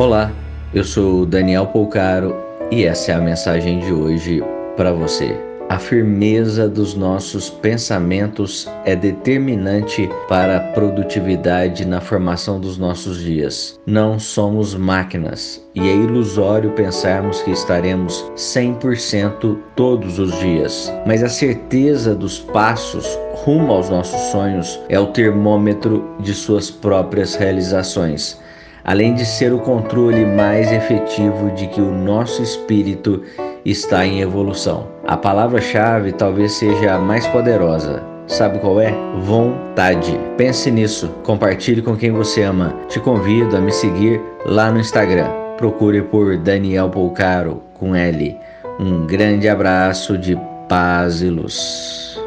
Olá, eu sou Daniel Polcaro e essa é a mensagem de hoje para você. A firmeza dos nossos pensamentos é determinante para a produtividade na formação dos nossos dias. Não somos máquinas e é ilusório pensarmos que estaremos 100% todos os dias, mas a certeza dos passos rumo aos nossos sonhos é o termômetro de suas próprias realizações além de ser o controle mais efetivo de que o nosso espírito está em evolução. A palavra-chave talvez seja a mais poderosa. Sabe qual é? Vontade. Pense nisso. Compartilhe com quem você ama. Te convido a me seguir lá no Instagram. Procure por Daniel Polcaro com L. Um grande abraço de paz e luz.